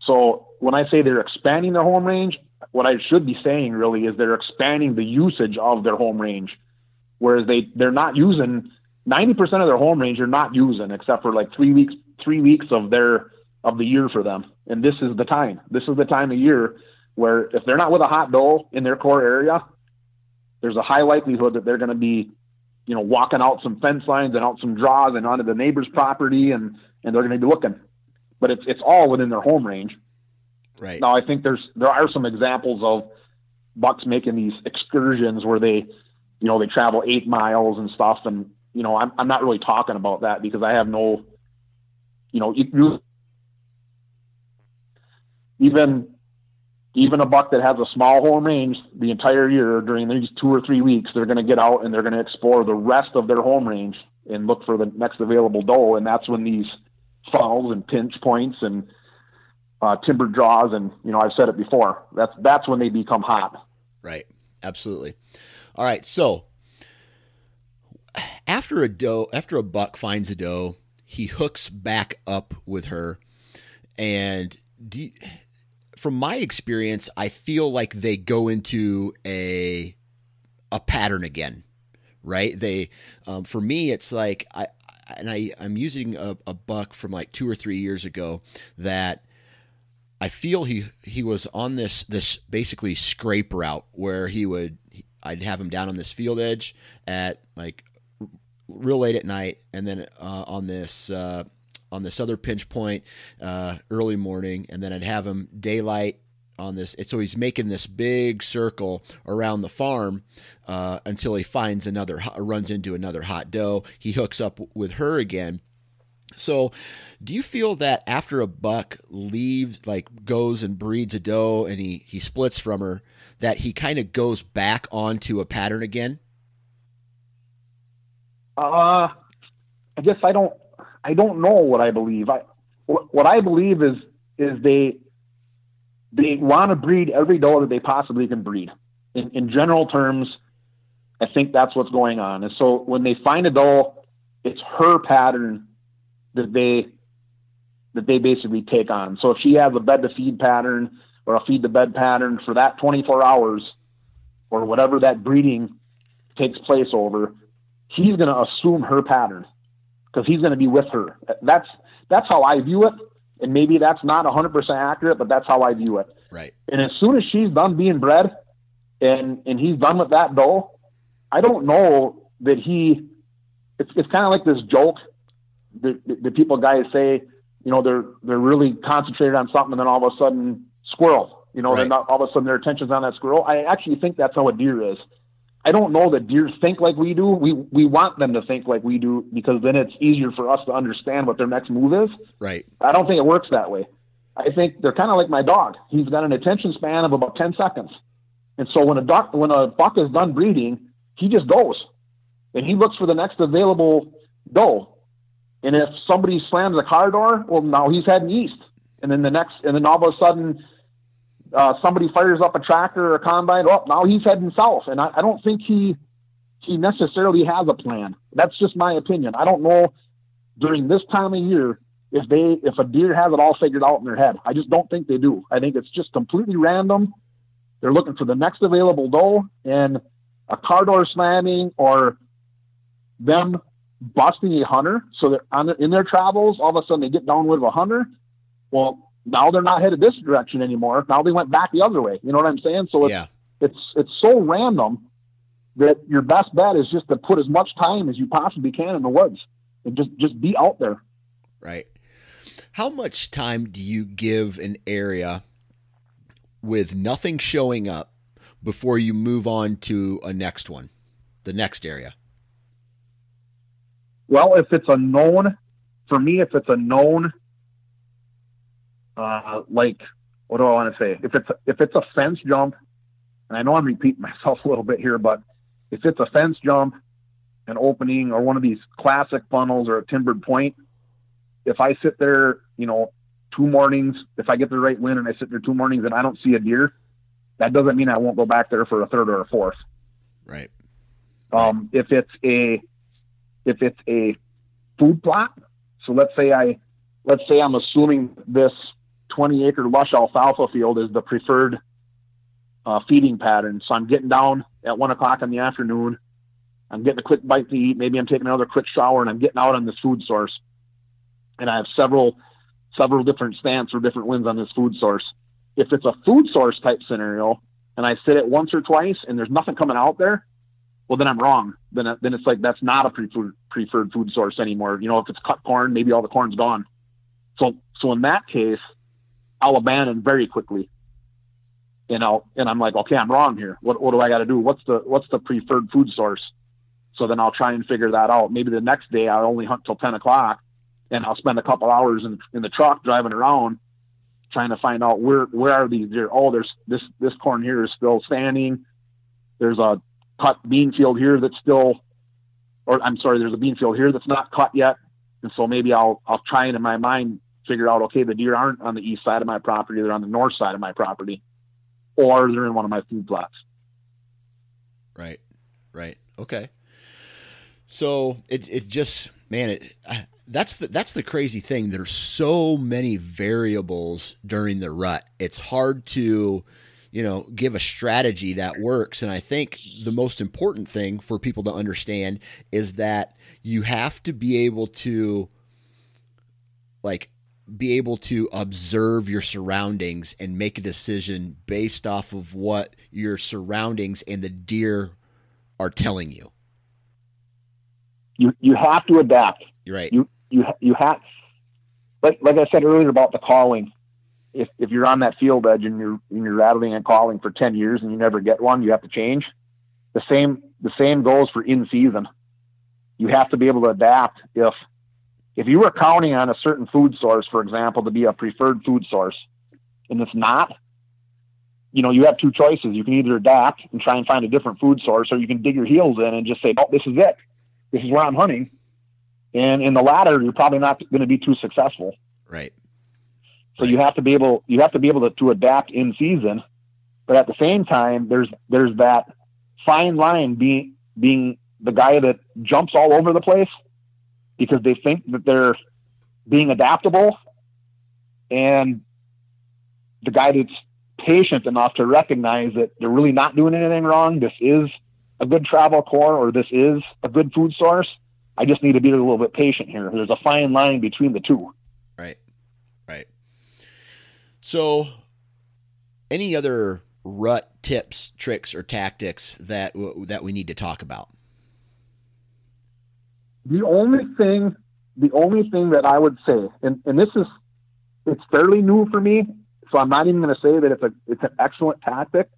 So when I say they're expanding their home range, what I should be saying really is they're expanding the usage of their home range, whereas they they're not using 90% of their home range you're not using except for like three weeks, three weeks of their, of the year for them. And this is the time, this is the time of year where if they're not with a hot doe in their core area, there's a high likelihood that they're going to be, you know, walking out some fence lines and out some draws and onto the neighbor's property and, and they're going to be looking, but it's, it's all within their home range. Right. Now, I think there's, there are some examples of bucks making these excursions where they, you know, they travel eight miles and stuff. And you know, I'm, I'm not really talking about that because I have no, you know, you, even even a buck that has a small home range the entire year during these two or three weeks, they're going to get out and they're going to explore the rest of their home range and look for the next available doe. And that's when these funnels and pinch points and uh, timber draws and you know I've said it before. That's that's when they become hot. Right. Absolutely. All right. So after a doe, after a buck finds a doe, he hooks back up with her, and you, from my experience, I feel like they go into a a pattern again, right? They, um, for me, it's like I and I I'm using a, a buck from like two or three years ago that. I feel he he was on this this basically scrape route where he would I'd have him down on this field edge at like real late at night, and then uh, on this uh, on this other pinch point uh, early morning, and then I'd have him daylight on this. So he's making this big circle around the farm uh, until he finds another, runs into another hot doe. He hooks up with her again. So, do you feel that after a buck leaves, like goes and breeds a doe, and he he splits from her, that he kind of goes back onto a pattern again? Uh, I guess I don't. I don't know what I believe. I what I believe is is they they want to breed every doe that they possibly can breed. In, in general terms, I think that's what's going on. And so when they find a doe, it's her pattern that they that they basically take on. So if she has a bed to feed pattern or a feed to bed pattern for that 24 hours or whatever that breeding takes place over, he's going to assume her pattern because he's going to be with her. That's that's how I view it, and maybe that's not 100% accurate, but that's how I view it. Right. And as soon as she's done being bred, and and he's done with that doe, I don't know that he. It's it's kind of like this joke that, the people guys say, you know, they're they're really concentrated on something, and then all of a sudden, squirrel. You know, right. not all of a sudden their attention's on that squirrel. I actually think that's how a deer is. I don't know that deer think like we do. We we want them to think like we do because then it's easier for us to understand what their next move is. Right. I don't think it works that way. I think they're kind of like my dog. He's got an attention span of about ten seconds, and so when a duck when a buck is done breeding, he just goes, and he looks for the next available doe. And if somebody slams a car door, well, now he's heading east, and then the next, and then all of a sudden uh, somebody fires up a tractor or a combine. Oh, now he's heading south, and I, I don't think he he necessarily has a plan. That's just my opinion. I don't know during this time of year if they if a deer has it all figured out in their head. I just don't think they do. I think it's just completely random. They're looking for the next available doe and a car door slamming or them busting a hunter. So that on in their travels, all of a sudden they get down with a hunter. Well, now they're not headed this direction anymore. Now they went back the other way. You know what I'm saying? So it's Yeah. it's it's so random that your best bet is just to put as much time as you possibly can in the woods and just just be out there. Right. How much time do you give an area with nothing showing up before you move on to a next one, the next area? Well, if it's a known, for me, if it's a known, uh, like what do I want to say? If it's if it's a fence jump, and I know I'm repeating (laughs) myself a little bit here, but if it's a fence jump, an opening, or one of these classic funnels or a timbered point, if I sit there, you know, two mornings, if I get the right wind and I sit there two mornings and I don't see a deer, that doesn't mean I won't go back there for a third or a fourth. Right. Um, if it's a if it's a food plot, so let's say I let's say I'm assuming this 20 acre lush alfalfa field is the preferred uh, feeding pattern. So I'm getting down at one o'clock in the afternoon. I'm getting a quick bite to eat. Maybe I'm taking another quick shower and I'm getting out on this food source. And I have several several different stance or different winds on this food source. If it's a food source type scenario and I sit it once or twice and there's nothing coming out there, well then I'm wrong. Then then it's like that's not a preferred preferred food source anymore. You know, if it's cut corn, maybe all the corn's gone. So so in that case, I'll abandon very quickly. You know, and I'm like, okay, I'm wrong here. What what do I got to do? What's the what's the preferred food source? So then I'll try and figure that out. Maybe the next day I'll only hunt till ten o'clock, and I'll spend a couple hours in in the truck driving around, trying to find out where where are these deer. Oh, there's this this corn here is still standing. There's a cut bean field here that's still, or I'm sorry, there's a bean field here that's not cut yet. And so maybe I'll I'll try and in my mind figure out okay the deer aren't on the east side of my property they're on the north side of my property, or they're in one of my food plots. Right. Right. Okay. So it it just man it I, that's the that's the crazy thing. There's so many variables during the rut. It's hard to you know give a strategy that works and I think the most important thing for people to understand is that you have to be able to like be able to observe your surroundings and make a decision based off of what your surroundings and the deer are telling you. You you have to adapt. You're right. You you you have like like I said earlier about the calling. If if you're on that field edge and you're and you're rattling and calling for ten years and you never get one, you have to change. The same the same goes for in season. You have to be able to adapt. If if you were counting on a certain food source, for example, to be a preferred food source, and it's not, you know, you have two choices. You can either adapt and try and find a different food source, or you can dig your heels in and just say, "Oh, this is it. This is where I'm hunting." And in the latter, you're probably not going to be too successful. Right. So you have to be able you have to be able to, to adapt in season, but at the same time, there's there's that fine line being being the guy that jumps all over the place because they think that they're being adaptable, and the guy that's patient enough to recognize that they're really not doing anything wrong. This is a good travel core, or this is a good food source. I just need to be a little bit patient here. There's a fine line between the two. Right. Right. So, any other rut tips, tricks, or tactics that that we need to talk about? The only thing, the only thing that I would say, and, and this is, it's fairly new for me, so I'm not even going to say that it's a it's an excellent tactic,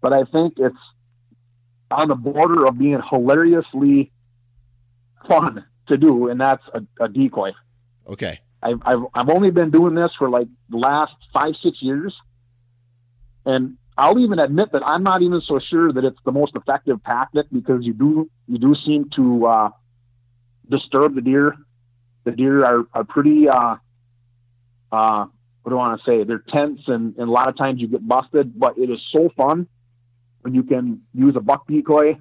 but I think it's on the border of being hilariously fun to do, and that's a, a decoy. Okay. I've, I've I've only been doing this for like the last five six years, and I'll even admit that I'm not even so sure that it's the most effective tactic because you do you do seem to uh, disturb the deer. The deer are are pretty uh, uh, what do I want to say? They're tense, and, and a lot of times you get busted. But it is so fun when you can use a buck decoy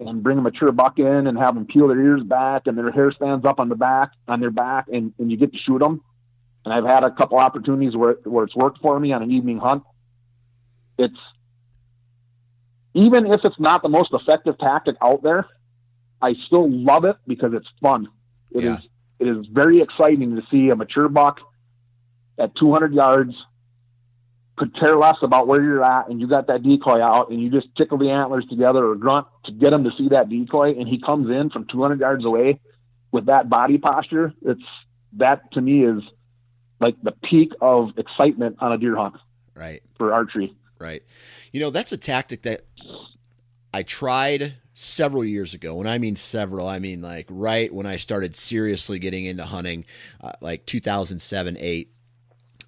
and bring a mature buck in and have them peel their ears back and their hair stands up on the back on their back and, and you get to shoot them. And I've had a couple opportunities where where it's worked for me on an evening hunt. It's even if it's not the most effective tactic out there, I still love it because it's fun. It Yeah. is it is very exciting to see a mature buck at 200 yards could care less about where you're at and you got that decoy out and you just tickle the antlers together or grunt to get him to see that decoy and he comes in from 200 yards away with that body posture it's that to me is like the peak of excitement on a deer hunt Right. for archery Right. You know, that's a tactic that I tried several years ago. When I mean several, I mean like right when I started seriously getting into hunting, uh, like 2007, 8.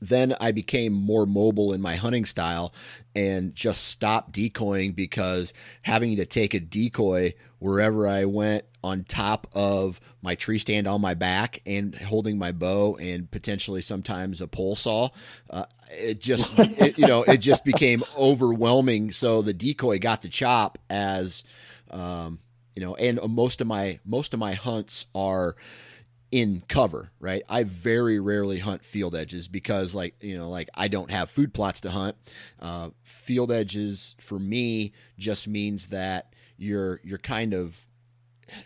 Then I became more mobile in my hunting style and just stopped decoying because having to take a decoy wherever I went on top of my tree stand on my back and holding my bow and potentially sometimes a pole saw, uh, it just it, you know it just became overwhelming. So the decoy got the chop as um, you know, and most of my most of my hunts are in cover, right? I very rarely hunt field edges because, like, you know, like I don't have food plots to hunt. Uh, field edges for me just means that you're you're kind of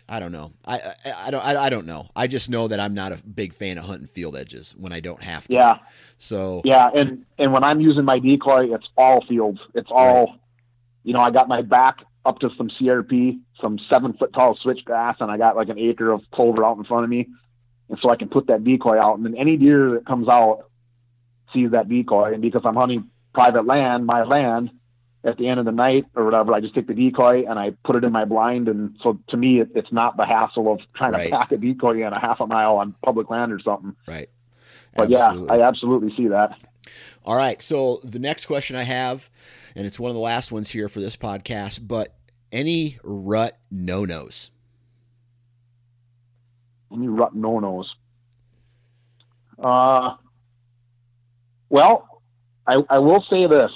I don't know. I, I I don't I, I don't know. I just know that I'm not a big fan of hunting field edges when I don't have to. yeah So yeah and and when i'm using my decoy it's all fields it's all you know i got my back up to some crp some seven foot tall switchgrass and i got like an acre of clover out in front of me and so i can put that decoy out and then any deer that comes out sees that decoy and because i'm hunting private land my land at the end of the night or whatever i just take the decoy and i put it in my blind and so to me it, it's not the hassle of trying Right. to pack a decoy in a half a mile on public land or something right. but Absolutely. yeah i absolutely see that All right. So the next question I have, and it's one of the last ones here for this podcast, but any rut no nos? Any rut no nos? Uh, well, I, I will say this.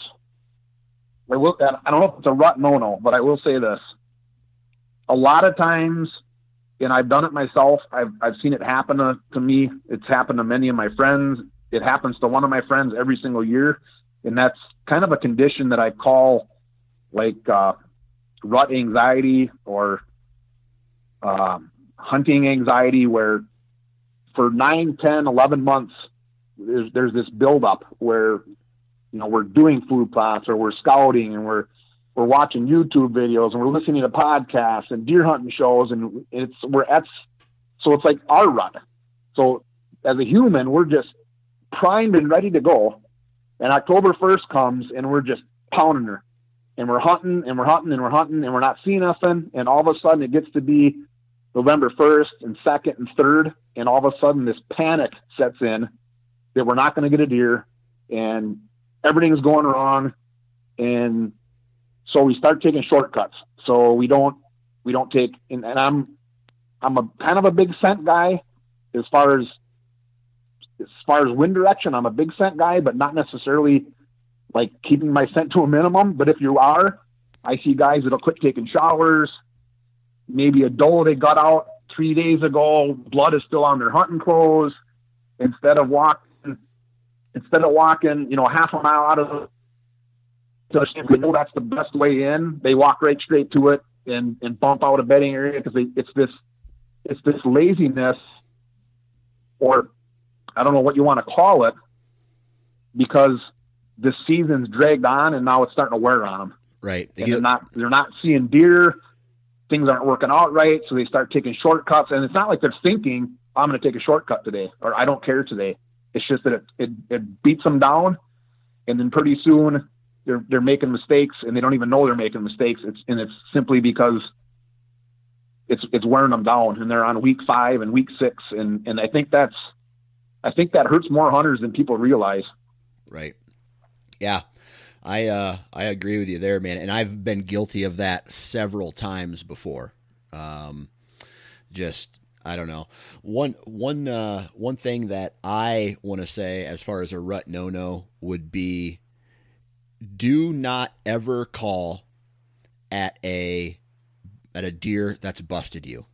I will. I don't know if it's a rut no no, but I will say this. A lot of times, and I've done it myself. I've I've seen it happen to, to me. It's happened to many of my friends. It happens to one of my friends every single year, and that's kind of a condition that I call like uh, rut anxiety or um, hunting anxiety where for 9 10 11 months there's, there's this buildup where you know we're doing food plots or we're scouting and we're we're watching youtube videos and we're listening to podcasts and deer hunting shows and it's we're at so it's like our rut. So as a human we're just primed and ready to go. And october 1st comes and we're just pounding her. And we're hunting and we're hunting and we're hunting and we're not seeing nothing. And all of a sudden it gets to be November 1st and 2nd and 3rd, and all of a sudden this panic sets in that we're not going to get a deer and everything's going wrong. And so we start taking shortcuts. So we don't, we don't take, and, and I'm, I'm a kind of a big scent guy as far as, as far as wind direction. I'm a big scent guy, but not necessarily like keeping my scent to a minimum. But if you are, I see guys that'll quit taking showers, maybe a doe they got out three days ago, blood is still on their hunting clothes. Instead of walking, instead of walking, you know, half a mile out of the, they know that's the best way in. They walk right straight to it and and bump out a bedding area because it's this it's this laziness, or I don't know what you want to call it, because the season's dragged on and now it's starting to wear on them Right. They they're not they're not seeing deer. Things aren't working out right, so they start taking shortcuts. And it's not like they're thinking, "I'm going to take a shortcut today," or "I don't care today." It's just that it, it it beats them down, and then pretty soon they're they're making mistakes, and they don't even know they're making mistakes. It's and it's simply because it's it's wearing them down, and they're on week five and week six, and and I think that's I think that hurts more hunters than people realize. Right. Yeah. I uh I agree with you there, man. And I've been guilty of that several times before. Um just I don't know. One one uh one thing that I want to say as far as a rut no no would be do not ever call at a at a deer that's busted you.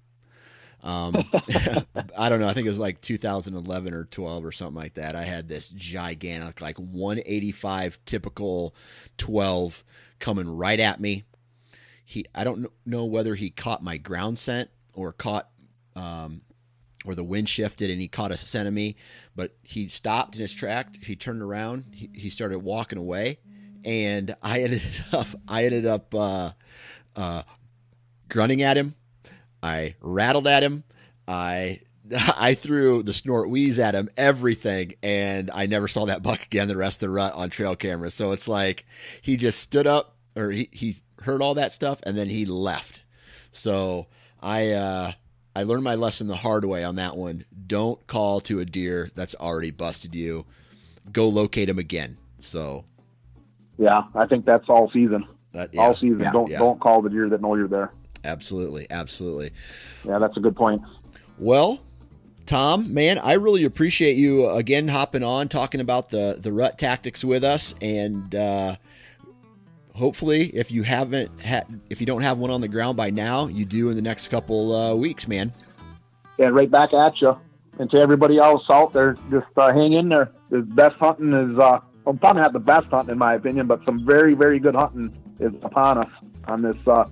Um, (laughs) I don't know. I think it was like 2011 or 12 or something like that. I had this gigantic, like 185 typical 12 coming right at me. He, I don't know whether he caught my ground scent or caught, um, or the wind shifted and he caught a scent of me, but he stopped in his track. He turned around. He, he started walking away, and I ended (laughs) up, I ended up, uh, uh, grunting at him. I rattled at him. I (laughs) I threw the snort wheeze at him, everything, and I never saw that buck again the rest of the rut on trail camera. So it's like he just stood up or he, he heard all that stuff and then he left. So I uh I learned my lesson the hard way on that one. Don't call to a deer that's already busted you. Go locate him again. So Yeah, I think that's all season. that, yeah, All season. Yeah. don't Yeah. don't call the deer that know you're there. Absolutely, absolutely. Yeah, that's a good point. Well, Tom, man, I really appreciate you again hopping on, talking about the the rut tactics with us, and uh, hopefully, if you haven't had, if you don't have one on the ground by now, you do in the next couple uh, weeks, man. Yeah, right back at you. And to everybody else out there, just uh, hang in there. The best hunting is, uh, well, probably not the best hunting in my opinion, but some very, very good hunting is upon us on this uh,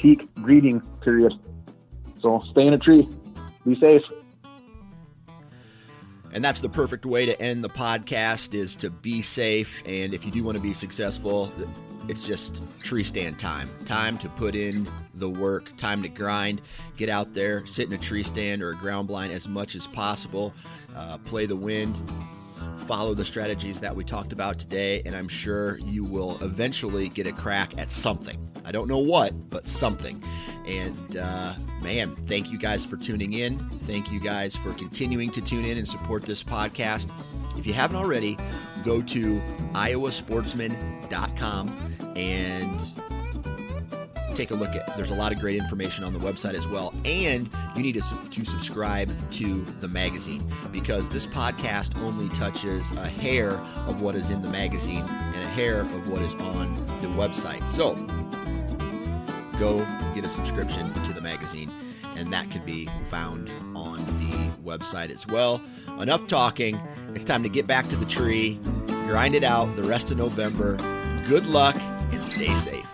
peak breeding period. So stay in a tree. Be safe. And that's the perfect way to end the podcast is to be safe. And if you do want to be successful, it's just tree stand time. Time to put in the work, time to grind, get out there, sit in a tree stand or a ground blind as much as possible, uh, play the wind, follow the strategies that we talked about today, and I'm sure you will eventually get a crack at something. I don't know what, but something. And uh, man, thank you guys for tuning in. Thank you guys for continuing to tune in and support this podcast. If you haven't already, go to iowasportsman.com and take a look at. There's a lot of great information on the website as well and you need to, to subscribe to the magazine because this podcast only touches a hair of what is in the magazine and a hair of what is on the website. So go get a subscription to the magazine and that can be found on the website as well. Enough talking. It's time to get back to the tree grind it out the rest of november. Good luck and stay safe